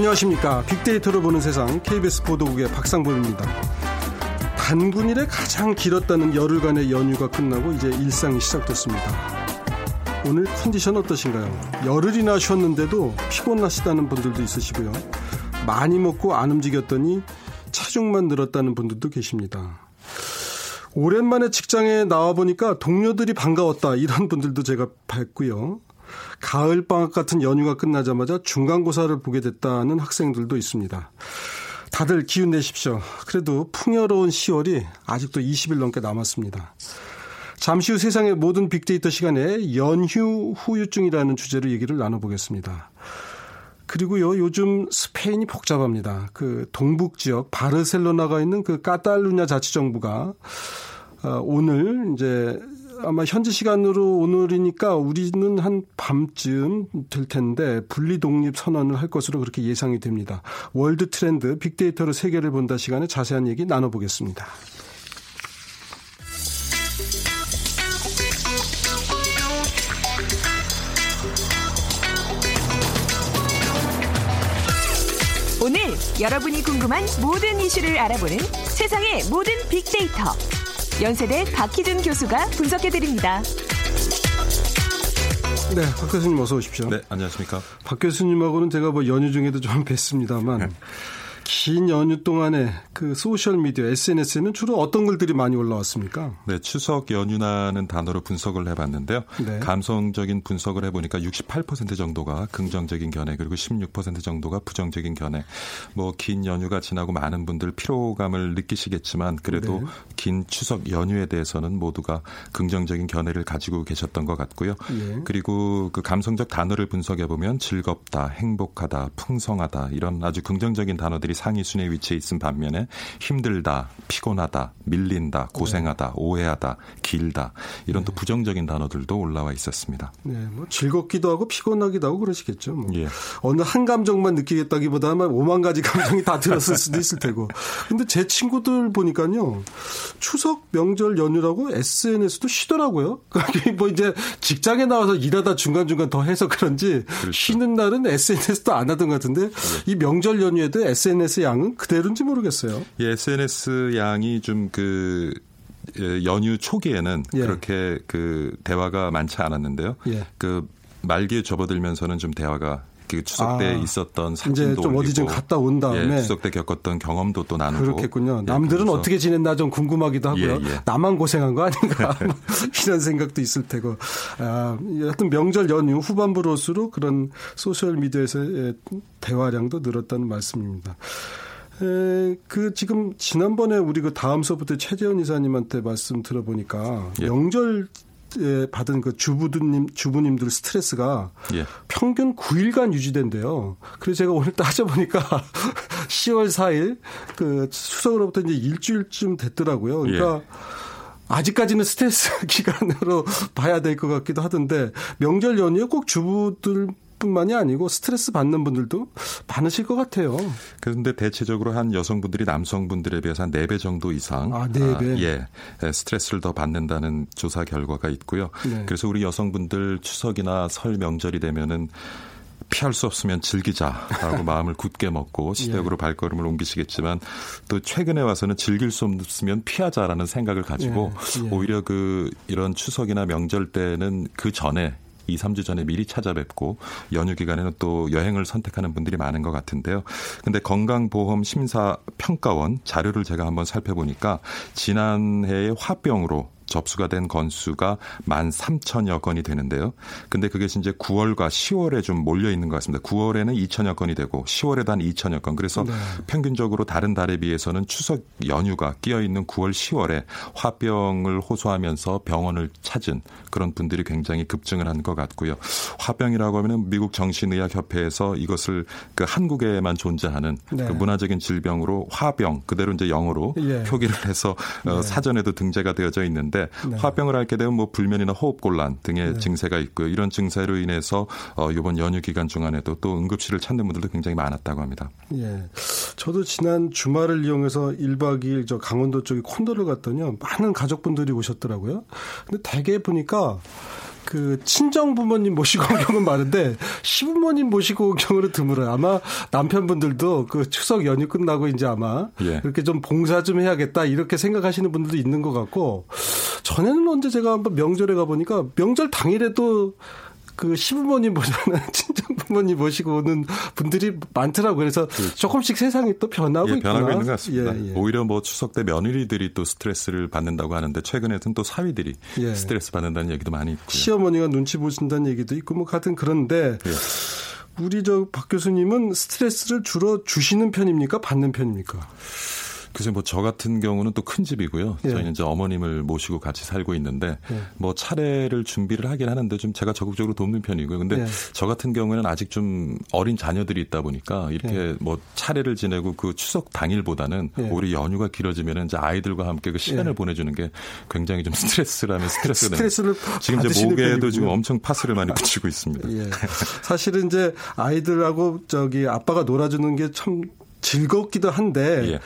안녕하십니까. 빅데이터로 보는 세상 KBS 보도국의 박상보입니다. 단군일에 가장 길었다는 열흘간의 연휴가 끝나고 이제 일상이 시작됐습니다. 오늘 컨디션 어떠신가요? 열흘이나 쉬었는데도 피곤하시다는 분들도 있으시고요. 많이 먹고 안 움직였더니 체중만 늘었다는 분들도 계십니다. 오랜만에 직장에 나와보니까 동료들이 반가웠다 이런 분들도 제가 뵀고요. 가을 방학 같은 연휴가 끝나자마자 중간고사를 보게 됐다는 학생들도 있습니다. 다들 기운 내십시오. 그래도 풍요로운 10월이 아직도 20일 넘게 남았습니다. 잠시 후 세상의 모든 빅데이터 시간에 연휴 후유증이라는 주제로 얘기를 나눠보겠습니다. 그리고요, 요즘 스페인이 복잡합니다. 그 동북 지역 바르셀로나가 있는 그 까탈루냐 자치정부가 어, 오늘 이제 아마 현지 시간으로 오늘이니까 우리는 한 밤쯤 될 텐데 분리 독립 선언을 할 것으로 그렇게 예상이 됩니다. 월드 트렌드 빅데이터로 세계를 본다 시간에 자세한 얘기 나눠보겠습니다. 오늘 여러분이 궁금한 모든 이슈를 알아보는 세상의 모든 빅데이터. 연세대 박희준 교수가 분석해드립니다. 네, 박 교수님 어서 오십시오. 네, 안녕하십니까. 박 교수님하고는 제가 뭐 연휴 중에도 좀 뵀습니다만 긴 연휴 동안에 그 소셜 미디어 SNS에는 주로 어떤 글들이 많이 올라왔습니까? 네, 추석 연휴라는 단어로 분석을 해봤는데요. 네. 감성적인 분석을 해보니까 68% 정도가 긍정적인 견해 그리고 16% 정도가 부정적인 견해. 뭐 긴 연휴가 지나고 많은 분들 피로감을 느끼시겠지만 그래도 네. 긴 추석 연휴에 대해서는 모두가 긍정적인 견해를 가지고 계셨던 것 같고요. 네. 그리고 그 감성적 단어를 분석해 보면 즐겁다, 행복하다, 풍성하다 이런 아주 긍정적인 단어들이 상위 순위에 위치해 있은 반면에 힘들다, 피곤하다, 밀린다, 고생하다, 네. 오해하다, 길다 이런 또 네. 부정적인 단어들도 올라와 있었습니다. 네, 뭐 즐겁기도 하고 피곤하기도 하고 그러시겠죠. 뭐. 예. 어느 한 감정만 느끼겠다기보다는 5만 가지 감정이 다 들었을 수도 있을 테고. 근데 제 친구들 보니까요. 추석 명절 연휴라고 SNS도 쉬더라고요. 뭐 이제 직장에 나와서 일하다 중간 중간 더 해서 그런지 그렇죠. 쉬는 날은 SNS도 안 하던 것 같은데 예. 이 명절 연휴에도 SNS SNS 양은 그대로인지 모르겠어요. 예, SNS 양이 좀그 연휴 초기에는 예. 그렇게 그 대화가 많지 않았는데요. 예. 그 말기에 접어들면서는 좀 대화가 그 추석 때 아, 있었던 사진도 좀 어디 좀 갔다 온 다음에 예, 추석 때 겪었던 경험도 또 나누고 그렇겠군요. 예, 남들은 예, 어떻게 지냈나 좀 궁금하기도 하고요. 예, 예. 나만 고생한 거 아닌가 이런 생각도 있을 테고. 아, 하여튼 명절 연휴 후반부로서로 그런 소셜 미디어에서의 대화량도 늘었다는 말씀입니다. 에, 그 지금 지난번에 우리 그 다음 수업부터 최재현 이사님한테 말씀 들어보니까 예. 명절 에 받은 그 주부님 주부님들 스트레스가 예. 평균 9일간 유지된대요. 그래서 제가 오늘 따져보니까 10월 4일 그 추석으로부터 이제 일주일쯤 됐더라고요. 그러니까 예. 아직까지는 스트레스 기간으로 봐야 될 것 같기도 하던데 명절 연휴에 꼭 주부들 뿐만이 아니고 스트레스 받는 분들도 많으실 것 같아요. 그런데 대체적으로 한 여성분들이 남성분들에 비해서 한 4배 정도 이상 아, 4배. 아, 예. 스트레스를 더 받는다는 조사 결과가 있고요. 네. 그래서 우리 여성분들 추석이나 설 명절이 되면은 피할 수 없으면 즐기자라고 마음을 굳게 먹고 시댁으로 예. 발걸음을 옮기시겠지만 또 최근에 와서는 즐길 수 없으면 피하자라는 생각을 가지고 예. 예. 오히려 그 이런 추석이나 명절 때는 그 전에 2, 3주 전에 미리 찾아뵙고 연휴 기간에는 또 여행을 선택하는 분들이 많은 것 같은데요. 근데 건강보험 심사 평가원 자료를 제가 한번 살펴보니까 지난해에 화병으로 접수가 된 건수가 13,000여 건이 되는데요. 근데 그게 이제 9월과 10월에 좀 몰려 있는 것 같습니다. 9월에는 2천여 건이 되고 10월에도 한 2천여 건. 그래서 네. 평균적으로 다른 달에 비해서는 추석 연휴가 끼어 있는 9월, 10월에 화병을 호소하면서 병원을 찾은 그런 분들이 굉장히 급증을 한 것 같고요. 화병이라고 하면은 미국 정신의학 협회에서 이것을 그 한국에만 존재하는 네. 그 문화적인 질병으로 화병 그대로 이제 영어로 예. 표기를 해서 어, 네. 사전에도 등재가 되어져 있는데 있는데 네. 화병을 앓게 되면 뭐 불면이나 호흡곤란 등의 네. 증세가 있고요. 이런 증세로 인해서 어, 이번 연휴 기간 중간에도 또 응급실을 찾는 분들도 굉장히 많았다고 합니다. 예. 저도 지난 주말을 이용해서 1박 2일 저 강원도 쪽에 콘도를 갔더니요. 많은 가족분들이 오셨더라고요. 근데 대개 보니까 그 친정 부모님 모시고 온 경우는 많은데 시부모님 모시고 온 경우는 드물어요. 아마 남편분들도 그 추석 연휴 끝나고 이제 아마 예. 이렇게 좀 봉사 좀 해야겠다 이렇게 생각하시는 분들도 있는 것 같고 전에는 언제 제가 한번 명절에 가 보니까 명절 당일에도 그 시부모님 보자는 친정 부모님 모시고 오는 분들이 많더라고요. 그래서 그렇죠. 조금씩 세상이 또 변하고 예, 있구나. 변하고 있는 것 같습니다. 예, 예. 오히려 뭐 추석 때 며느리들이 또 스트레스를 받는다고 하는데 최근에는 또 사위들이 예. 스트레스 받는다는 얘기도 많이 있고요. 시어머니가 눈치 보신다는 얘기도 있고 뭐 같은 그런데 예. 우리 저 박 교수님은 스트레스를 주로 주시는 편입니까? 받는 편입니까? 글쎄 뭐 저 같은 경우는 또 큰 집이고요. 예. 저희는 이제 어머님을 모시고 같이 살고 있는데 예. 뭐 차례를 준비를 하긴 하는데 좀 제가 적극적으로 돕는 편이고요. 근데 예. 저 같은 경우에는 아직 좀 어린 자녀들이 있다 보니까 이렇게 예. 뭐 차례를 지내고 그 추석 당일보다는 예. 오히려 연휴가 길어지면 이제 아이들과 함께 그 시간을 예. 보내주는 게 굉장히 좀 스트레스라면 스트레스가 스트레스를 지금 이제 목에도 지금 엄청 파스를 많이 붙이고 있습니다. 사실은 이제 아이들하고 저기 아빠가 놀아주는 게 참 즐겁기도 한데 예.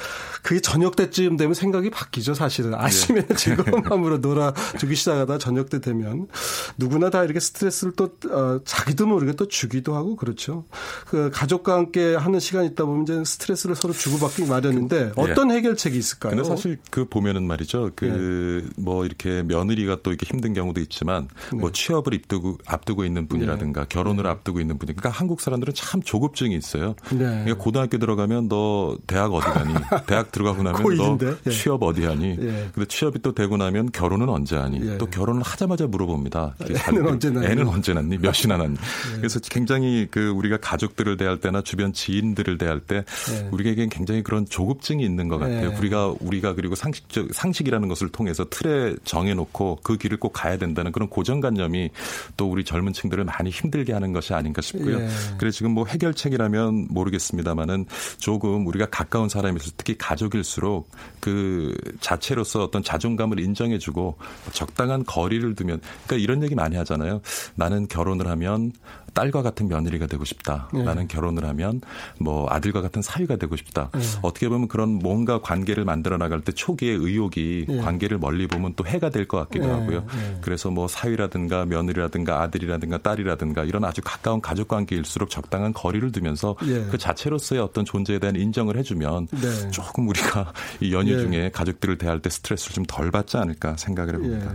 그게 저녁 때쯤 되면 생각이 바뀌죠 사실은 아침에 예. 즐거운 마음으로 놀아주기 시작하다 저녁 때 되면 누구나 다 이렇게 스트레스를 또 어, 자기도 모르게 또 주기도 하고 그렇죠 그 가족과 함께 하는 시간 있다 보면 이제 스트레스를 서로 주고받기 마련인데 그, 예. 어떤 예. 해결책이 있을까요? 근데 사실 그 보면은 말이죠 그뭐 예. 이렇게 며느리가 또 이렇게 힘든 경우도 있지만 네. 뭐 취업을 앞두고 앞두고 있는 분이라든가 네. 결혼을 네. 앞두고 있는 분이 그러니까 한국 사람들은 참 조급증이 있어요. 네. 그러니까 고등학교 들어가면 너 대학 어디 가니? 대학 들어가고 나면 너 예. 취업 어디 하니? 예. 근데 취업이 또 되고 나면 결혼은 언제 하니? 예. 또 결혼을 하자마자 물어봅니다. 애는 언제 낳니? 애는 언제 낳니? 몇이나 낳니? 예. 그래서 굉장히 그 우리가 가족들을 대할 때나 주변 지인들을 대할 때 예. 우리에겐 굉장히 그런 조급증이 있는 것 같아요. 예. 우리가 우리가 그리고 상식적 상식이라는 것을 통해서 틀에 정해놓고 그 길을 꼭 가야 된다는 그런 고정관념이 또 우리 젊은층들을 많이 힘들게 하는 것이 아닌가 싶고요. 그래서 지금 뭐 해결책이라면 모르겠습니다만은 조금 우리가 가까운 사람일수 특히 가족 일수록 그 자체로서 어떤 자존감을 인정해주고 적당한 거리를 두면 그러니까 이런 얘기 많이 하잖아요. 나는 결혼을 하면 딸과 같은 며느리가 되고 싶다. 네. 나는 결혼을 하면 뭐 아들과 같은 사위가 되고 싶다. 네. 어떻게 보면 그런 뭔가 관계를 만들어 나갈 때 초기의 의욕이 네. 관계를 멀리 보면 또 해가 될 것 같기도 네. 하고요. 네. 그래서 뭐 사위라든가 며느리라든가 아들이라든가 딸이라든가 이런 아주 가까운 가족 관계일수록 적당한 거리를 두면서 예. 그 자체로서의 어떤 존재에 대한 인정을 해주면 네. 조금 우리가 이 연휴 예. 중에 가족들을 대할 때 스트레스를 좀 덜 받지 않을까 생각을 해봅니다.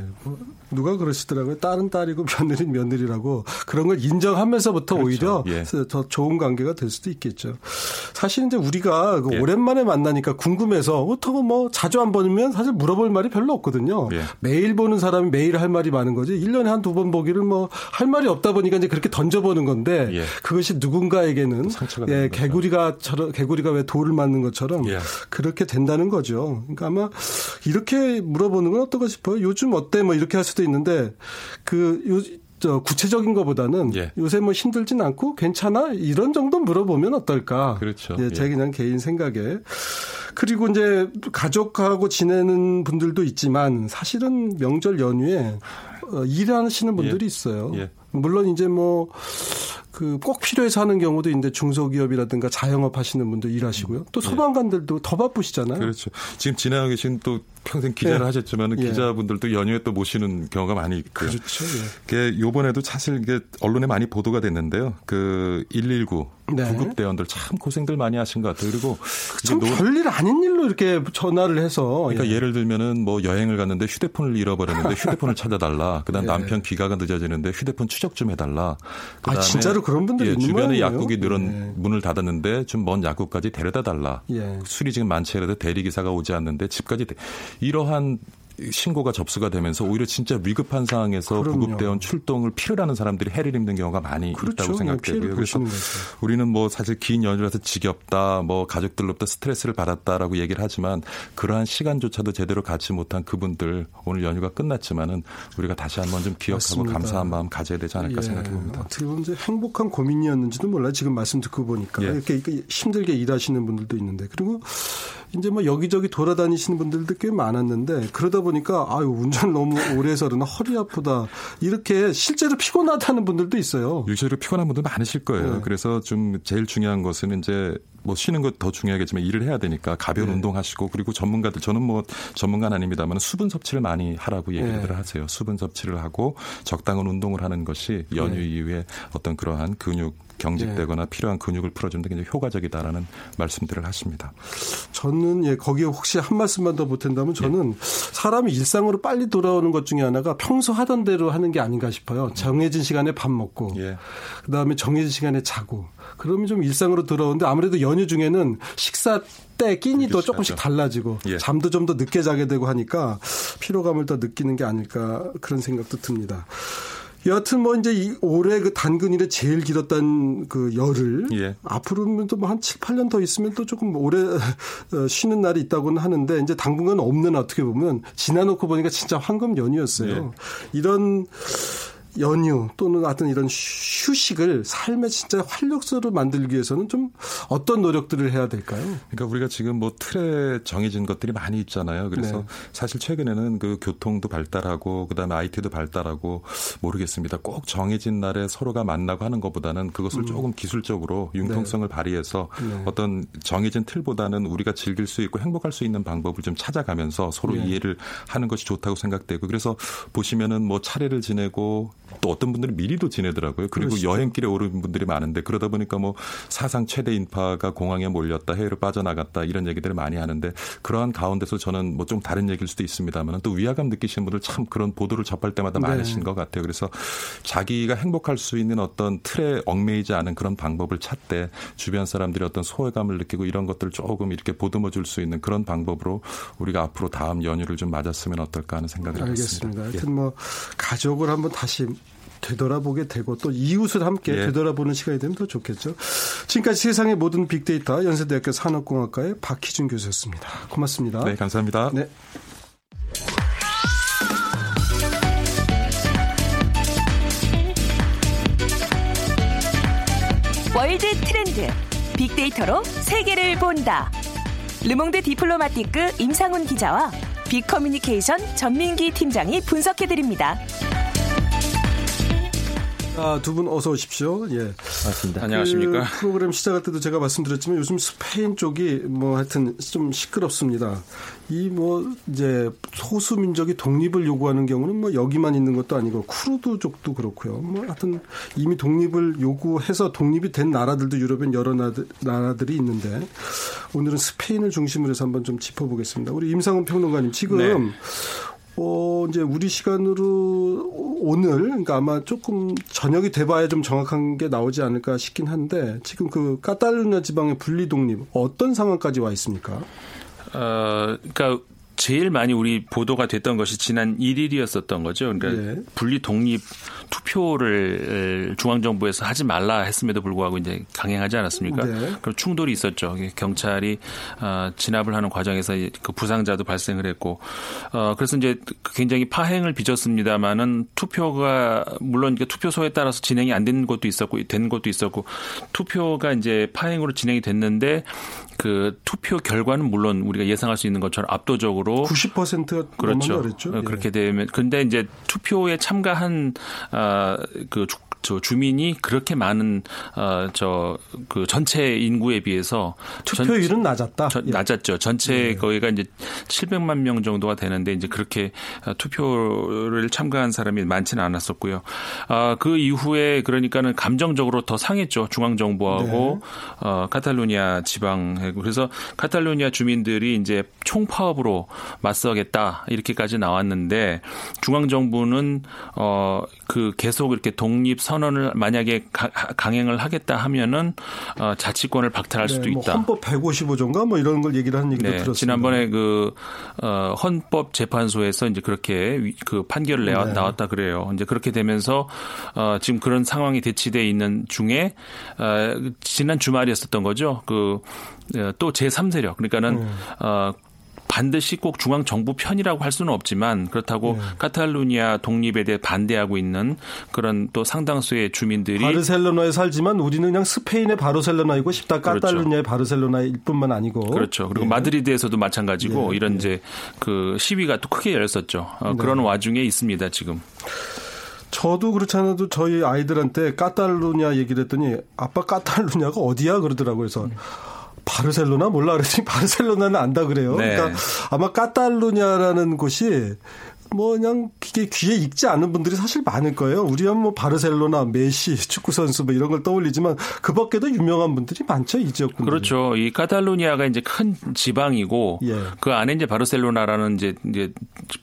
누가 그러시더라고요. 딸은 딸이고 며느리는 며느리라고 그런 걸 인정하면서부터 그렇죠. 오히려 예. 더 좋은 관계가 될 수도 있겠죠. 사실 이제 우리가 그 예. 오랜만에 만나니까 궁금해서 어떻게 뭐 자주 안 보면 사실 물어볼 말이 별로 없거든요. 예. 매일 보는 사람이 매일 할 말이 많은 거지. 1년에 한 두 번 보기를 뭐 할 말이 없다 보니까 이제 그렇게 던져보는 건데 예. 그것이 누군가에게는 예, 개구리가 저런 개구리가 왜 돌을 맞는 것처럼 예. 그렇게 된다는 거죠. 그러니까 아마 이렇게 물어보는 건 어떨까 싶어요. 요즘 어때 뭐 이렇게 할 수도 있는데 그 요, 저 구체적인 것보다는 예. 요새 뭐 힘들진 않고 괜찮아 이런 정도 물어보면 어떨까? 그렇죠. 예, 제 예. 그냥 개인 생각에 그리고 이제 가족하고 지내는 분들도 있지만 사실은 명절 연휴에 어, 일하시는 분들이 예. 있어요. 예. 물론 이제 뭐 그 꼭 필요해서 하는 경우도 있는데 중소기업이라든가 자영업 하시는 분들 일하시고요. 또 네. 소방관들도 더 바쁘시잖아요. 그렇죠. 지금 지나가 계신 또 평생 기자를 예. 하셨지만 예. 기자분들도 연휴에 또 모시는 경우가 많이 있고요. 그렇죠. 예. 요번에도 사실 이게 언론에 많이 보도가 됐는데요. 그 119 네. 구급 대원들 참 고생들 많이 하신 것 같아요. 그리고 참 별일 아닌 일로 이렇게 전화를 해서 그러니까 예. 를 들면은 뭐 여행을 갔는데 휴대폰을 잃어버렸는데 휴대폰을 찾아달라. 그다음 예. 남편 귀가가 늦어지는데 휴대폰 추적 좀 해달라. 그다음에 아 진짜로 그런 분들이 예, 주변에? 약국이 늘은 예. 문을 닫았는데 좀 먼 약국까지 데려다 달라. 예. 술이 지금 많지 않아도 대리 기사가 오지 않는데 집까지 이러한 신고가 접수가 되면서 오히려 진짜 위급한 상황에서 그럼요. 구급대원 출동을 필요로 하는 사람들이 해를 입는 경우가 많이 그렇죠. 있다고 생각되고요. 그래서 우리는 뭐 사실 긴 연휴라서 지겹다, 뭐 가족들로부터 스트레스를 받았다라고 얘기를 하지만 그러한 시간조차도 제대로 갖지 못한 그분들 오늘 연휴가 끝났지만은 우리가 다시 한번 좀 기억하고 맞습니다. 감사한 마음 가져야 되지 않을까 예. 생각해 봅니다. 어떻게 보면 행복한 고민이었는지도 몰라요. 지금 말씀 듣고 보니까 예. 이렇게 힘들게 일하시는 분들도 있는데 그리고 이제 뭐 여기저기 돌아다니시는 분들도 꽤 많았는데 그러다 보니 보니까 아유 운전 너무 오래 해서 그러나 허리 아프다 이렇게 실제로 피곤하다는 분들도 있어요. 유체로 피곤한 분들 많으실 거예요. 네. 그래서 좀 제일 중요한 것은 이제 뭐 쉬는 것 더 중요하겠지만 일을 해야 되니까 가벼운 네. 운동하시고 그리고 전문가들 저는 뭐 전문가는 아닙니다만 수분 섭취를 많이 하라고 얘기를 네. 하세요. 수분 섭취를 하고 적당한 운동을 하는 것이 연휴 네. 이후에 어떤 그러한 근육 경직되거나 네. 필요한 근육을 풀어주는 데 굉장히 효과적이다라는 말씀들을 하십니다. 저는 예 거기에 혹시 한 말씀만 더 보탠다면 저는 예. 사람이 일상으로 빨리 돌아오는 것 중에 하나가 평소 하던 대로 하는 게 아닌가 싶어요. 정해진 시간에 밥 먹고 예. 그다음에 정해진 시간에 자고 그러면 좀 일상으로 돌아오는데 아무래도 연휴 중에는 식사 때 끼니도 조금씩 달라지고 예. 잠도 좀 더 늦게 자게 되고 하니까 피로감을 더 느끼는 게 아닐까 그런 생각도 듭니다. 여하튼 뭐 이제 이 올해 그 단근일에 제일 길었던 그 열흘 예. 앞으로는 또한 7, 8년 더 있으면 또 조금 오래 어, 쉬는 날이 있다고는 하는데 이제 당분간 없는 어떻게 보면 지나놓고 보니까 진짜 황금 연휴였어요. 예. 이런 연휴 또는 어떤 이런 휴식을 삶의 진짜 활력소로 만들기 위해서는 좀 어떤 노력들을 해야 될까요? 그러니까 우리가 지금 뭐 틀에 정해진 것들이 많이 있잖아요. 그래서 네. 사실 최근에는 그 교통도 발달하고 그다음에 IT도 발달하고 모르겠습니다. 꼭 정해진 날에 서로가 만나고 하는 것보다는 그것을 음. 조금 기술적으로 융통성을 네. 발휘해서 네. 어떤 정해진 틀보다는 우리가 즐길 수 있고 행복할 수 있는 방법을 좀 찾아가면서 서로 네. 이해를 하는 것이 좋다고 생각되고 그래서 보시면은 뭐 차례를 지내고 또 어떤 분들은 미리도 지내더라고요. 그리고 그러시죠. 여행길에 오른 분들이 많은데 그러다 보니까 뭐 사상 최대 인파가 공항에 몰렸다, 해외로 빠져나갔다 이런 얘기들을 많이 하는데 그러한 가운데서 저는 뭐 좀 다른 얘기일 수도 있습니다만 또 위화감 느끼시는 분들 참 그런 보도를 접할 때마다 네. 많으신 것 같아요. 그래서 자기가 행복할 수 있는 어떤 틀에 얽매이지 않은 그런 방법을 찾되 주변 사람들이 어떤 소외감을 느끼고 이런 것들을 조금 이렇게 보듬어 줄 수 있는 그런 방법으로 우리가 앞으로 다음 연휴를 좀 맞았으면 어떨까 하는 생각을 알겠습니다. 해봤습니다. 하여튼 뭐 가족을 한번 다시 되돌아보게 되고 또 이웃을 함께 예. 되돌아보는 시간이 되면 더 좋겠죠. 지금까지 세상의 모든 빅데이터 연세대학교 산업공학과의 박희준 교수였습니다. 고맙습니다. 네, 감사합니다. 네. 월드 트렌드 빅데이터로 세계를 본다. 르몽드 디플로마티크 임상훈 기자와 빅커뮤니케이션 전민기 팀장이 분석해 드립니다. 아, 두 분 어서 오십시오. 예. 맞습니다. 안녕하십니까. 그 프로그램 시작할 때도 제가 말씀드렸지만 요즘 스페인 쪽이 뭐 하여튼 좀 시끄럽습니다. 이 뭐 이제 소수 민족이 독립을 요구하는 경우는 뭐 여기만 있는 것도 아니고 쿠르드 쪽도 그렇고요. 뭐 하여튼 이미 독립을 요구해서 독립이 된 나라들도 유럽엔 여러 나라들이 있는데 오늘은 스페인을 중심으로 해서 한번 좀 짚어보겠습니다. 우리 임상훈 평론가님 지금 네. 어, 이제 우리 시간으로 오늘, 그러니까 아마 조금 저녁이 돼봐야 좀 정확한 게 나오지 않을까 싶긴 한데, 지금 그 카탈루냐 지방의 분리 독립, 어떤 상황까지 와 있습니까? 어, 그러니까 제일 많이 우리 보도가 됐던 것이 지난 1일이었었던 거죠. 그러니까 네. 분리 독립 투표를 중앙정부에서 하지 말라 했음에도 불구하고 이제 강행하지 않았습니까? 네. 그럼 충돌이 있었죠. 경찰이 어, 진압을 하는 과정에서 그 부상자도 발생을 했고, 어, 그래서 이제 굉장히 파행을 빚었습니다만은 투표가 물론 투표소에 따라서 진행이 안 된 것도 있었고 된 것도 있었고 투표가 이제 파행으로 진행이 됐는데 그 투표 결과는 물론 우리가 예상할 수 있는 것처럼 압도적으로 90%가 그렇죠. 그랬죠. 어, 그렇게 되면 근데 이제 투표에 참가한 아그 저 주민이 그렇게 많은 어저그 전체 인구에 비해서 투표율은 전, 낮았다. 전, 예. 낮았죠. 전체 예. 거기가 이제 700만 명 정도가 되는데 이제 그렇게 어, 투표를 참가한 사람이 많지는 않았었고요. 아그 이후에 그러니까는 감정적으로 더 상했죠. 중앙 정부하고 네. 어 카탈루니아 지방 그래서 카탈루니아 주민들이 이제 총파업으로 맞서겠다 이렇게까지 나왔는데 중앙 정부는 어그 계속 이렇게 독립 선언을 만약에 가, 강행을 하겠다 하면은 어, 자치권을 박탈할 네, 수도 뭐 있다. 헌법 155조인가 뭐 이런 걸 얘기를 하는 얘기도 네, 들었습니다. 지난번에 그 어, 헌법 재판소에서 이제 그렇게 그 판결을 내와, 네. 나왔다 그래요. 이제 그렇게 되면서 어, 지금 그런 상황이 대치돼 있는 중에 어, 지난 주말이었었던 거죠. 그 어, 또 제3세력 그러니까는 음. 어 반드시 꼭 중앙 정부 편이라고 할 수는 없지만 그렇다고 네. 카탈루니아 독립에 대해 반대하고 있는 그런 또 상당수의 주민들이 바르셀로나에 살지만 우리는 그냥 스페인의 바르셀로나이고 싶다 그렇죠. 카탈루니아의 그렇죠. 바르셀로나일 뿐만 아니고 그렇죠. 그리고 예. 마드리드에서도 마찬가지고 예. 이런 예. 이제 그 시위가 또 크게 열렸었죠. 어, 네. 그런 와중에 있습니다 지금. 저도 그렇지 않아도 저희 아이들한테 카탈루냐 얘기를 했더니 아빠 카탈루냐가 어디야 그러더라고요. 그래서 음. 바르셀로나 몰라 그랬더니 바르셀로나는 안다 그래요. 네. 그러니까 아마 카탈루냐라는 곳이 뭐 그냥 이게 귀에 익지 않은 분들이 사실 많을 거예요. 우리야 뭐 바르셀로나, 메시, 축구 선수 뭐 이런 걸 떠올리지만 그 밖에도 유명한 분들이 많죠 이 지역 분들. 그렇죠. 이 카탈루니아가 이제 큰 지방이고 예. 그 안에 이제 바르셀로나라는 이제 이제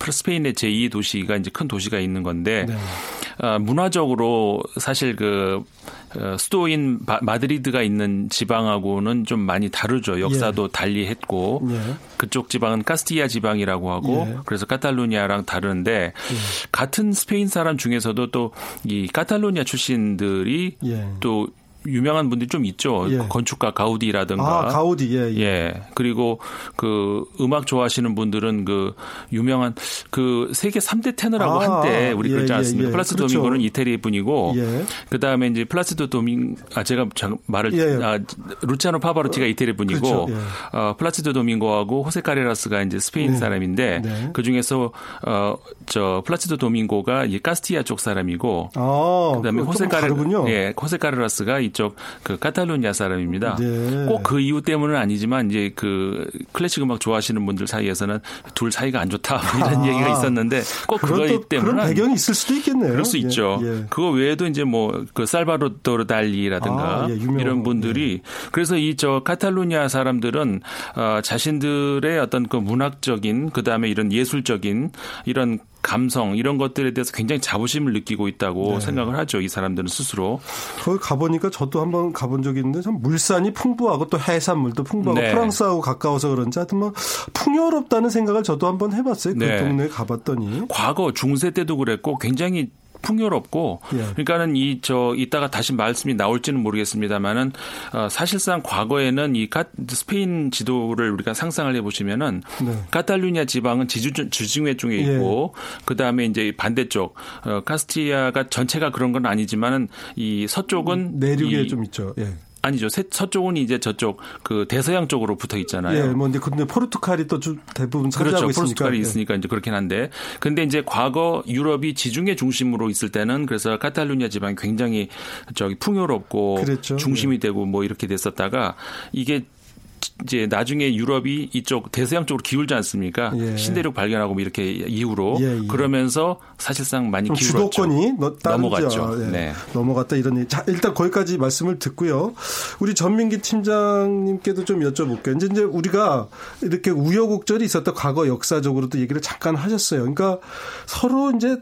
스페인의 제2 도시가 이제 큰 도시가 있는 건데 네. 어, 문화적으로 사실 그 어, 수도인 마드리드가 있는 지방하고는 좀 많이 다르죠. 역사도 예. 달리 했고 예. 그쪽 지방은 카스티아 지방이라고 하고 예. 그래서 카탈루니아랑 다른데 예. 같은 스페인 사람 중에서도 또 이 카탈루니아 출신들이 예. 또 유명한 분들이 좀 있죠. 예. 건축가 가우디라든가. 아, 가우디, 예, 예. 예. 그리고 그 음악 좋아하시는 분들은 그 유명한 그 세계 3대 테너라고 아, 한때 우리 예, 그러지 예, 않습니까? 예, 플라시도 그렇죠. 도밍고는 이태리 분이고 예. 그 다음에 이제 플라시도 도밍, 아, 제가 말을, 예. 아, 루치아노 파바로티가 이태리 분이고, 그렇죠. 어, 플라시도 도밍고하고 호세 카레라스가 이제 스페인 사람인데 네. 그 중에서 어, 저 플라시도 도밍고가 이 카스티아 쪽 사람이고, 아, 그 다음에 호세 카레, 예, 호세 카레라스가 이쪽 그 카탈루니아 사람입니다. 네. 꼭 그 이유 때문은 아니지만 이제 그 클래식 음악 좋아하시는 분들 사이에서는 둘 사이가 안 좋다 뭐 이런 아, 얘기가 있었는데 꼭 그거 때문에 그런 배경이 있을 수도 있겠네요. 그럴 수 예, 있죠. 예. 그거 외에도 이제 뭐 그 살바도르 달리라든가 아, 예, 이런 분들이 예. 그래서 이 저 카탈루니아 사람들은 어, 자신들의 어떤 그 문학적인 그 다음에 이런 예술적인 이런 감성 이런 것들에 대해서 굉장히 자부심을 느끼고 있다고 네. 생각을 하죠. 이 사람들은 스스로. 거기 가보니까 저도 한번 가본 적이 있는데 참 물산이 풍부하고 또 해산물도 풍부하고 네. 프랑스하고 가까워서 그런지 하여튼 뭐 풍요롭다는 생각을 저도 한번 해봤어요. 그 네. 동네에 가봤더니. 과거 중세 때도 그랬고 굉장히 풍요롭고 예. 그러니까는 이 저 이따가 다시 말씀이 나올지는 모르겠습니다만은 어, 사실상 과거에는 이 카, 스페인 지도를 우리가 상상을 해보시면은 네. 카탈루니아 지방은 지주 주중회 쪽에 있고 예. 그 다음에 이제 반대쪽 어, 카스티아가 전체가 그런 건 아니지만은 이 서쪽은 내륙에 이, 좀 있죠. 예. 아니죠. 서쪽은 이제 저쪽 그 대서양 쪽으로 붙어 있잖아요. 예, 뭐 근데 근데 포르투갈이 또 대부분 그렇죠. 있으니까. 포르투갈이 예. 있으니까 이제 그렇긴 한데 근데 이제 과거 유럽이 지중해 중심으로 있을 때는 그래서 카탈루니아 지방이 굉장히 저기 풍요롭고 그랬죠. 중심이 예. 되고 뭐 이렇게 됐었다가 이게 이제 나중에 유럽이 이쪽 대서양 쪽으로 기울지 않습니까? 예. 신대륙 발견하고 뭐 이렇게 이후로 예, 예. 그러면서 사실상 많이 기울었죠. 주도권이 넘어갔죠. 예. 네. 넘어갔다 이런 얘기. 자, 일단 거기까지 말씀을 듣고요. 우리 전민기 팀장님께도 좀 여쭤볼게요. 이제, 이제 우리가 이렇게 우여곡절이 있었던 과거 역사적으로도 얘기를 잠깐 하셨어요. 그러니까 서로 이제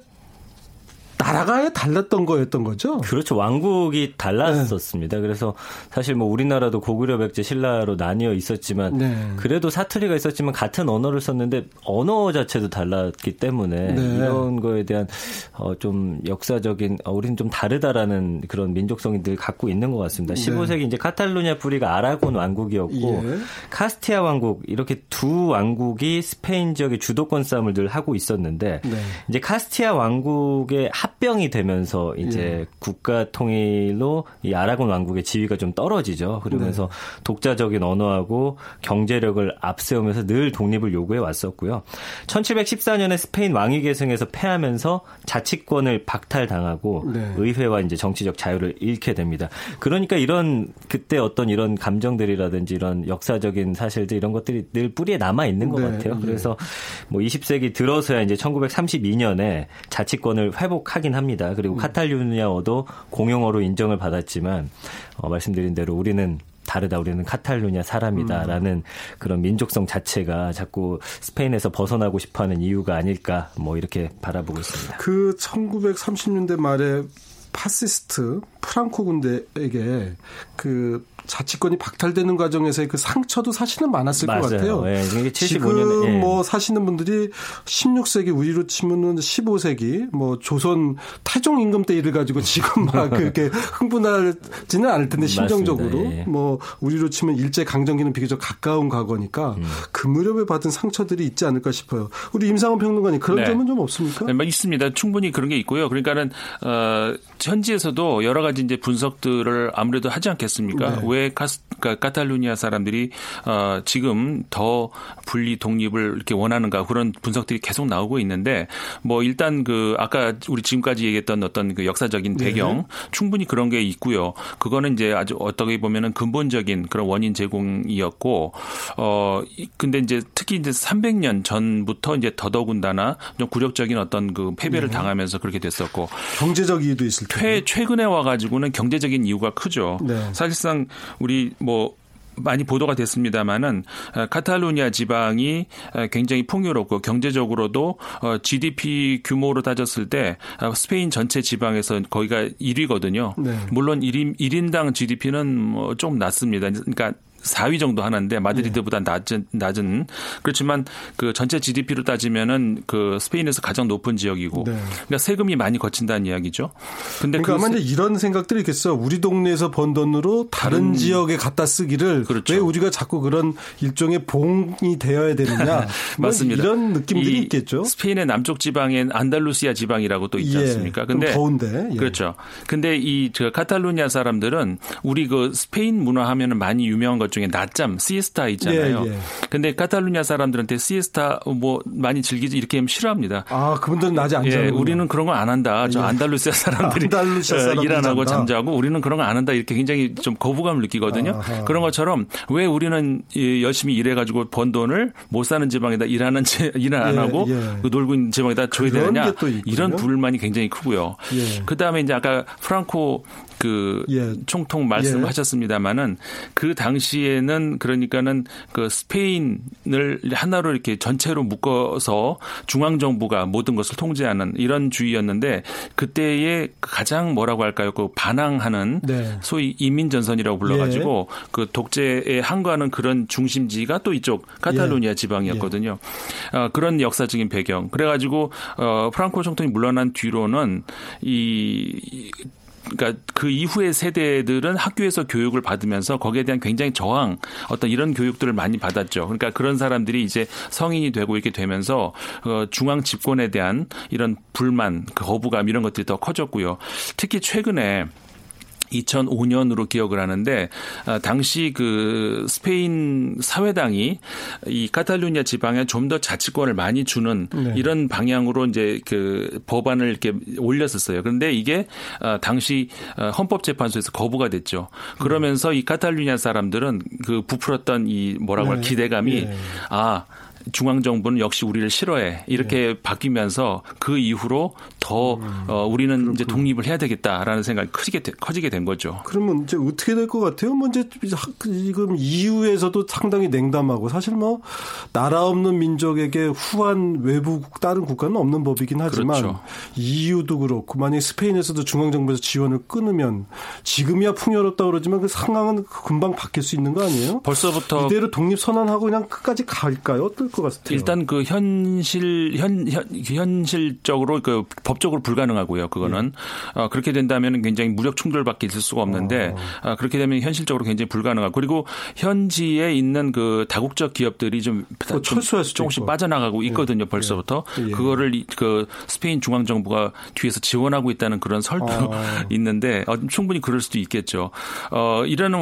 나라가 달랐던 거였던 거죠. 그렇죠. 왕국이 달랐었습니다. 네. 그래서 사실 뭐 우리나라도 고구려 백제 신라로 나뉘어 있었지만 네. 그래도 사투리가 있었지만 같은 언어를 썼는데 언어 자체도 달랐기 때문에 네. 이런 거에 대한 어 좀 역사적인 어 우리는 좀 다르다라는 그런 민족성이 늘 갖고 있는 것 같습니다. 15세기 이제 카탈루냐 뿌리가 아라곤 왕국이었고 예. 카스티아 왕국 이렇게 두 왕국이 스페인 지역의 주도권 싸움을 늘 하고 있었는데 네. 이제 카스티아 왕국의 합 병이 되면서 이제 예. 국가 통일로 이 아라곤 왕국의 지위가 좀 떨어지죠. 그러면서 네. 독자적인 언어하고 경제력을 앞세우면서 늘 독립을 요구해 왔었고요. 1714년에 스페인 왕위 계승에서 패하면서 자치권을 박탈당하고 네. 의회와 이제 정치적 자유를 잃게 됩니다. 그러니까 이런 그때 어떤 이런 감정들이라든지 이런 역사적인 사실들 이런 것들이 늘 뿌리에 남아 있는 것 네. 같아요. 그래서 뭐 20세기 들어서야 이제 1932년에 자치권을 회복 하긴 합니다. 그리고 음. 카탈루냐어도 공용어로 인정을 받았지만 어, 말씀드린 대로 우리는 다르다. 우리는 카탈루냐 사람이다라는 음. 그런 민족성 자체가 자꾸 스페인에서 벗어나고 싶어하는 이유가 아닐까 뭐 이렇게 바라보고 있습니다. 그 1930년대 말에 파시스트 프랑코 군대에게 그 자치권이 박탈되는 과정에서의 그 상처도 사실은 많았을 맞아요. 것 같아요. 네, 지금 예. 뭐 사시는 분들이 16세기 우리로 치면은 15세기 뭐 조선 태종 임금 때 일을 가지고 지금 막 그렇게 흥분하지는 않을 텐데 심정적으로 예. 뭐 우리로 치면 일제 강점기는 비교적 가까운 과거니까 음. 그 무렵에 받은 상처들이 있지 않을까 싶어요. 우리 임상훈 평론가님 그런 네. 점은 좀 없습니까? 네, 뭐 있습니다. 충분히 그런 게 있고요. 그러니까는 어 현지에서도 여러 가지 이제 분석들을 아무래도 하지 않겠습니까? 네. 왜 카스, 그러니까 카탈루니아 사람들이 어, 지금 더 분리 독립을 이렇게 원하는가 그런 분석들이 계속 나오고 있는데 뭐 일단 그 아까 우리 지금까지 얘기했던 어떤 그 역사적인 네. 배경 네. 충분히 그런 게 있고요. 그거는 이제 아주 어떻게 보면은 근본적인 그런 원인 제공이었고 어 근데 이제 특히 이제 300년 전부터 이제 더더군다나 좀 굴욕적인 어떤 그 패배를 네. 당하면서 그렇게 됐었고 경제적 이유도 있을 텐데 최근에 와 가지고는 경제적인 이유가 크죠. 네. 사실상 우리 뭐 많이 보도가 됐습니다마는 어, 카탈루니아 지방이 어, 굉장히 풍요롭고 경제적으로도 GDP 어, 규모로 따졌을 때 스페인 전체 지방에서 거기가 1위거든요. 네. 물론 1인 1인당 GDP는 뭐좀 낮습니다. 그러니까 4위 정도 하는데 마드리드보다 네. 낮은 낮은 그렇지만 그 전체 GDP로 따지면은 그 스페인에서 가장 높은 지역이고 네. 그러니까 세금이 많이 거친다는 이야기죠. 근데 그러니까 그 아마 이런 생각들이 있겠어요. 우리 동네에서 번 돈으로 다른, 다른 지역에 갖다 쓰기를 그렇죠. 왜 우리가 자꾸 그런 일종의 봉이 되어야 되느냐. 뭐 맞습니다. 이런 느낌들이 있겠죠. 스페인의 남쪽 지방엔 안달루시아 지방이라고 또 있지 예. 않습니까? 근데 더운데. 예. 그렇죠. 근데 이 저 카탈루니아 사람들은 우리 그 스페인 문화 하면은 많이 유명한 것 중에 낮잠, 시에스타 있잖아요. 예, 예. 근데 카탈루냐 사람들한테 시에스타 뭐 많이 즐기지 이렇게 하면 싫어합니다. 아, 그분들은 낮에 안 자요. 예, 우리는 그런 거 안 한다. 저 예. 안달루시아 사람들이 안달루시아 어, 일안 하고 잠자고 우리는 그런 거 안 한다. 이렇게 굉장히 좀 거부감을 느끼거든요. 아하. 그런 것처럼 왜 우리는 열심히 일해 가지고 번 돈을 못 사는 지방에다 일하는 일을 안 예, 하고 예. 그 놀고 있는 지방에다 줘야 되느냐. 이런 불만이 굉장히 크고요. 그 다음에 이제 아까 프랑코 그 예. 총통 말씀하셨습니다마는 그 당시에는 그러니까는 그 스페인을 하나로 이렇게 전체로 묶어서 중앙 정부가 모든 것을 통제하는 이런 주의였는데 그때에 가장 뭐라고 할까요? 그 반항하는 네. 소위 이민 전선이라고 불러 가지고 예. 그 독재에 항거하는 그런 중심지가 또 이쪽 카탈루니아 예. 지방이었거든요. 어, 그런 역사적인 배경. 그래 가지고 어, 프랑코 총통이 물러난 뒤로는 이 그러니까 그 이후의 세대들은 학교에서 교육을 받으면서 거기에 대한 굉장히 저항 어떤 이런 교육들을 많이 받았죠. 그러니까 그런 사람들이 이제 성인이 되고 이렇게 되면서 어, 중앙 집권에 대한 이런 불만, 그 거부감 이런 것들이 더 커졌고요. 특히 최근에 2005년으로 기억을 하는데 아, 당시 그 스페인 사회당이 이 카탈루니아 지방에 좀 더 자치권을 많이 주는 네. 이런 방향으로 이제 그 법안을 이렇게 올렸었어요. 그런데 이게 아, 당시 아, 헌법재판소에서 거부가 됐죠. 그러면서 이 카탈루니아 사람들은 그 부풀었던 이 뭐라고 할 네. 기대감이 네. 아 중앙 정부는 역시 우리를 싫어해. 이렇게 네. 바뀌면서 그 이후로 더 음. 어, 우리는 그렇군. 이제 독립을 해야 되겠다라는 생각이 커지게, 커지게 된 거죠. 그러면 이제 어떻게 될 것 같아요? 뭐 이제 지금 EU에서도 상당히 냉담하고 사실 뭐 나라 없는 민족에게 후한 외부 다른 국가는 없는 법이긴 하지만 그렇죠. EU도 그렇고 만약 스페인에서도 중앙 정부에서 지원을 끊으면 지금이야 풍요롭다 그러지만 그 상황은 금방 바뀔 수 있는 거 아니에요? 벌써부터 이대로 독립 선언하고 그냥 끝까지 갈까요? 어떨 것 같아요? 일단 그 현실 현, 현 현실적으로 그 법적으로 불가능하고요. 그거는 네. 어, 그렇게 된다면 굉장히 무력 충돌밖에 있을 수가 없는데 어. 어, 그렇게 되면 현실적으로 굉장히 불가능하고 그리고 현지에 있는 그 다국적 기업들이 좀, 좀 조금씩 있고. 빠져나가고 예. 있거든요. 네. 벌써부터 네. 그거를 그 스페인 중앙 정부가 뒤에서 지원하고 있다는 그런 설도 아. 있는데 어, 충분히 그럴 수도 있겠죠. 어, 이런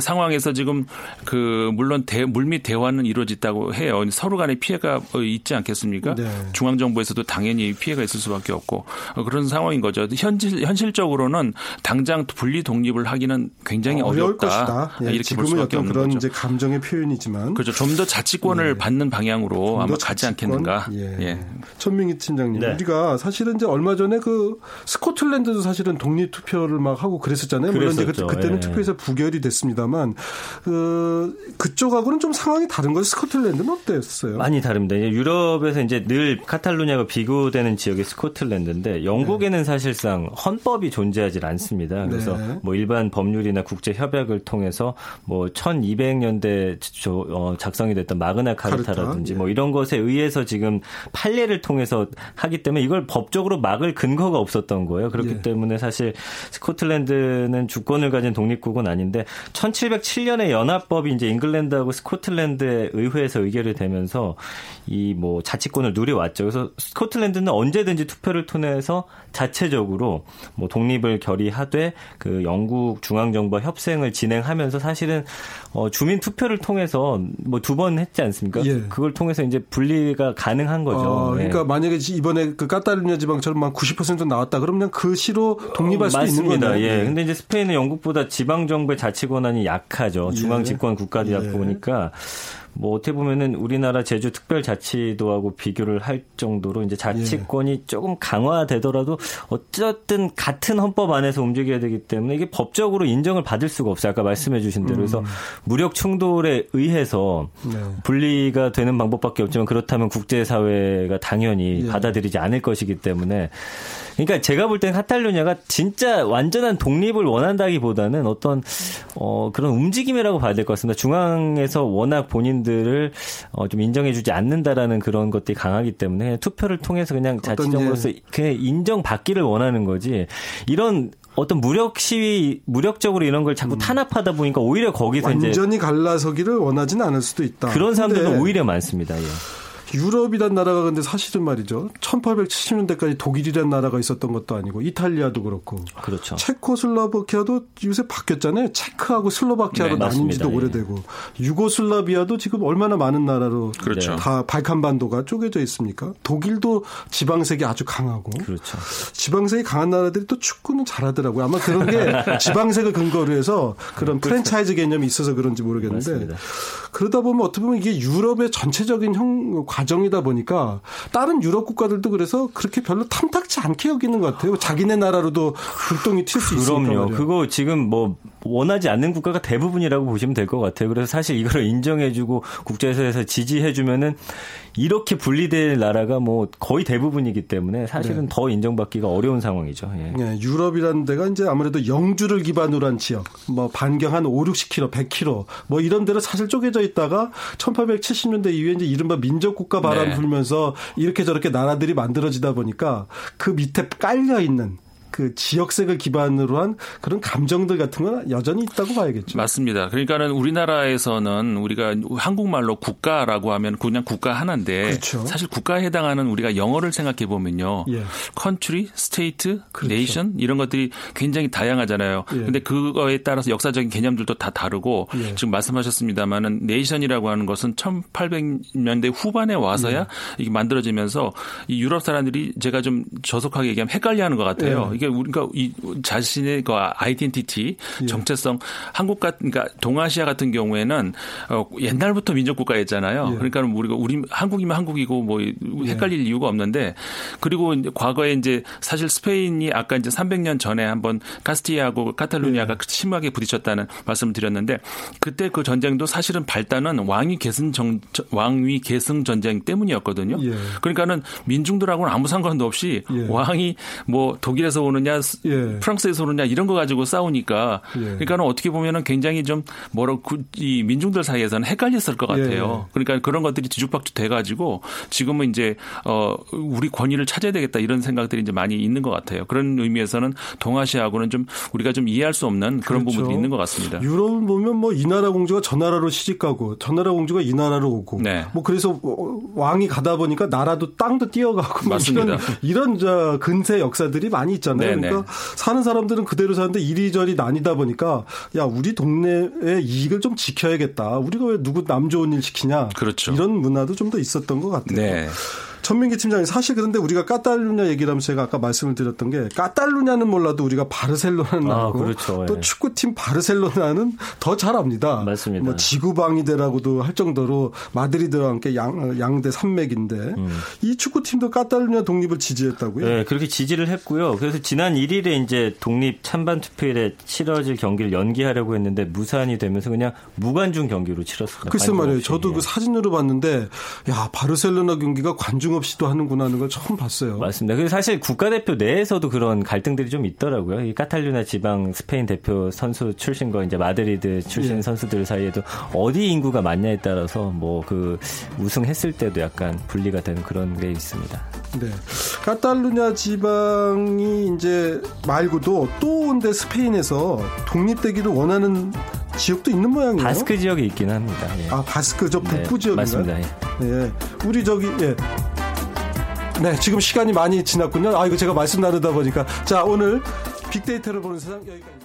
상황에서 지금 그 물론 대, 물밑 대화는 이루어졌다고 해요. 서로 간의 피해가 있지 않겠습니까? 네. 중앙 정부에서도 당연히 피해가 있을 수밖에 없고 어, 그런 상황인 거죠. 현실 현실적으로는 당장 분리 독립을 하기는 굉장히 어려울 어렵다. 예, 이렇게 볼 수밖에 없는 그런 거죠. 이제 감정의 표현이지만 그렇죠. 좀 더 자치권을 네. 받는 방향으로 아마 가지 않겠는가. 예. 예. 천민기 팀장님, 네. 우리가 사실은 이제 얼마 전에 그 스코틀랜드도 사실은 독립 투표를 막 하고 그랬었잖아요. 물론 이제 그, 그때는 예. 투표에서 부결이 됐습니다만 그 그쪽하고는 좀 상황이 다른 거죠. 스코틀랜드는 어땠어요? 다르겠어요. 많이 다릅니다. 유럽에서 이제 늘 카탈루냐가 비교되는 지역이 스코틀랜드인데 영국에는 네. 사실상 헌법이 존재하지 않습니다. 그래서 네. 뭐 일반 법률이나 국제 협약을 통해서 뭐 1200년대 어, 작성이 됐던 마그나 카르타라든지 카르타? 뭐 이런 것에 의해서 지금 판례를 통해서 하기 때문에 이걸 법적으로 막을 근거가 없었던 거예요. 그렇기 네. 때문에 사실 스코틀랜드는 주권을 가진 독립국은 아닌데 1707년에 연합법이 이제 잉글랜드하고 스코틀랜드의 의회에서 의결이 되면서 이 뭐 자치권을 누려왔죠. 그래서 스코틀랜드는 언제든지 투표를 통해서 자체적으로 뭐 독립을 결의하되 그 영국 중앙 정부와 협상을 진행하면서 사실은 어 주민 투표를 통해서 뭐 두 번 했지 않습니까? 예. 그걸 통해서 이제 분리가 가능한 거죠. 어, 그러니까 네. 만약에 이번에 그 까타르냐 지방처럼 막90% 나왔다 그러면 그 시로 독립할 어, 수도 맞습니다. 있는 거네요. 예. 근데 이제 스페인은 영국보다 지방 정부의 자치 권한이 약하죠. 중앙 집권 국가다 예. 보니까 뭐 어떻게 보면은 우리나라 제주 특별자치도하고 비교를 할 정도로 이제 자치권이 예. 조금 강화되더라도 어쨌든 같은 헌법 안에서 움직여야 되기 때문에 이게 법적으로 인정을 받을 수가 없어요. 아까 말씀해 주신 대로. 그래서 음. 무력 충돌에 의해서 네. 분리가 되는 방법밖에 없지만 그렇다면 국제사회가 당연히 예. 받아들이지 않을 것이기 때문에 그러니까 제가 볼 때는 카탈루냐가 진짜 완전한 독립을 원한다기보다는 어떤 어 그런 움직임이라고 봐야 될 것 같습니다. 중앙에서 워낙 본인들을 어 좀 인정해주지 않는다라는 그런 것들이 강하기 때문에 투표를 통해서 그냥 자치정으로서 그냥 인정받기를 원하는 거지 이런 어떤 무력 시위, 무력적으로 이런 걸 자꾸 음. 탄압하다 보니까 오히려 거기서 완전히 이제 완전히 갈라서기를 원하지는 않을 수도 있다. 그런 사람들도 오히려 많습니다. 예. 유럽이란 나라가 근데 사실은 말이죠. 1870년대까지 독일이란 나라가 있었던 것도 아니고 이탈리아도 그렇고. 그렇죠. 체코슬라바키아도 요새 바뀌었잖아요. 체크하고 슬로바키아로 네, 나뉜 지도 예. 오래되고. 유고슬라비아도 지금 얼마나 많은 나라로 그렇죠. 다 발칸반도가 쪼개져 있습니까? 독일도 지방색이 아주 강하고. 그렇죠. 지방색이 강한 나라들이 또 축구는 잘하더라고요. 아마 그런 게 지방색을 근거로 해서 그런 그렇죠. 프랜차이즈 개념이 있어서 그런지 모르겠는데. 맞습니다. 그러다 보면 어떻게 보면 이게 유럽의 전체적인 형 과정이다 보니까 다른 유럽 국가들도 그래서 그렇게 별로 탐탁치 않게 여기는 것 같아요. 자기네 나라로도 불똥이 튈 수 있으니까. 그럼요. 그거 지금 뭐 원하지 않는 국가가 대부분이라고 보시면 될 것 같아요. 그래서 사실 이거를 인정해주고 국제사회에서 지지해주면은 이렇게 분리될 나라가 뭐 거의 대부분이기 때문에 사실은 네. 더 인정받기가 어려운 상황이죠. 예. 네, 유럽이라는 데가 이제 아무래도 영주를 기반으로 한 지역, 뭐 반경 한 5, 60km, 100km 뭐 이런 데로 사실 쪼개져 있다가 1870년대 이후에 이제 이른바 민족국가 바람 네. 불면서 이렇게 저렇게 나라들이 만들어지다 보니까 그 밑에 깔려 있는 그 지역색을 기반으로 한 그런 감정들 같은 건 여전히 있다고 봐야겠죠. 맞습니다. 그러니까는 우리나라에서는 우리가 한국말로 국가라고 하면 그냥 국가 하나인데 그렇죠. 사실 국가에 해당하는 우리가 영어를 생각해 보면요. 예. country, state, 그렇죠. nation 이런 것들이 굉장히 다양하잖아요. 예. 근데 그거에 따라서 역사적인 개념들도 다 다르고 예. 지금 말씀하셨습니다마는 네이션이라고 하는 것은 1800년대 후반에 와서야 예. 이게 만들어지면서 이 유럽 사람들이 제가 좀 저속하게 얘기하면 헷갈려 하는 것 같아요. 예. 이게 우리가 이 자신의 그 아이덴티티 예. 정체성 한국 같은 그러니까 동아시아 같은 경우에는 어 옛날부터 민족 국가였잖아요. 예. 그러니까 우리가 우리 한국이면 한국이고 뭐 헷갈릴 예. 이유가 없는데 그리고 이제 과거에 이제 사실 스페인이 아까 이제 300년 전에 한번 카스티아하고 카탈루니아가 예. 심하게 부딪혔다는 말씀을 드렸는데 그때 그 전쟁도 사실은 발단은 왕위 계승 정 왕위 계승 전쟁 때문이었거든요. 예. 그러니까는 민중들하고는 아무 상관도 없이 예. 왕이 뭐 독일에서 오 느냐 예. 프랑스에서 오느냐 이런 거 가지고 싸우니까 예. 그러니까는 어떻게 보면은 굉장히 좀 뭐라 이 민중들 사이에서는 헷갈렸을 것 같아요. 예. 그러니까 그런 것들이 뒤죽박죽 돼가지고 지금은 이제 어 우리 권위를 찾아야 되겠다 이런 생각들이 이제 많이 있는 것 같아요. 그런 의미에서는 동아시아하고는 좀 우리가 좀 이해할 수 없는 그런 그렇죠. 부분이 있는 것 같습니다. 유럽을 보면 뭐 이 나라 공주가 저 나라로 시집가고 저 나라 공주가 이 나라로 오고 네. 뭐 그래서 왕이 가다 보니까 나라도 땅도 뛰어가고 뭐 맞습니다. 이런 이런 저 근세 역사들이 많이 있잖아요. 네네. 네. 그러니까 사는 사람들은 그대로 사는데 이리저리 나뉘다 보니까 야 우리 동네의 이익을 좀 지켜야겠다. 우리가 왜 누구 남 좋은 일 시키냐. 그렇죠. 이런 문화도 좀 더 있었던 것 같아요. 네. 전민기 팀장님 사실 그런데 우리가 까탈루냐 얘기를 하면서 제가 아까 말씀을 드렸던 게 까탈루냐는 몰라도 우리가 바르셀로나는 아, 알고 그렇죠. 또 예. 축구팀 바르셀로나는 더 잘 압니다. 맞습니다. 뭐 지구방위대라고도 할 정도로 마드리드와 함께 양, 양대 산맥인데 음. 이 축구팀도 까탈루냐 독립을 지지했다고요? 네, 그렇게 지지를 했고요. 그래서 지난 1일에 이제 독립 찬반 투표일에 치러질 경기를 연기하려고 했는데 무산이 되면서 그냥 무관중 경기로 치렀습니다. 글쎄 말이에요. 저도 그 사진으로 봤는데 야 바르셀로나 경기가 관중 없이도 하는구나 하는 걸 처음 봤어요. 맞습니다. 그래서 사실 국가대표 내에서도 그런 갈등들이 좀 있더라고요. 이 카탈루냐 지방 스페인 대표 선수 출신과 이제 마드리드 출신 네. 선수들 사이에도 어디 인구가 많냐에 따라서 뭐 그 우승했을 때도 약간 분리가 되는 그런 게 있습니다. 네. 카탈루냐 지방이 이제 말고도 또 근데 스페인에서 독립되기를 원하는 지역도 있는 모양이에요. 바스크 지역이 있긴 합니다. 예. 아 바스크 저 북부 네, 지역인가요? 맞습니다. 예. 예. 우리 저기 예. 네 지금 시간이 많이 지났군요. 아 이거 제가 말씀 나누다 보니까 자 오늘 빅데이터를 보는 세상 여기까지.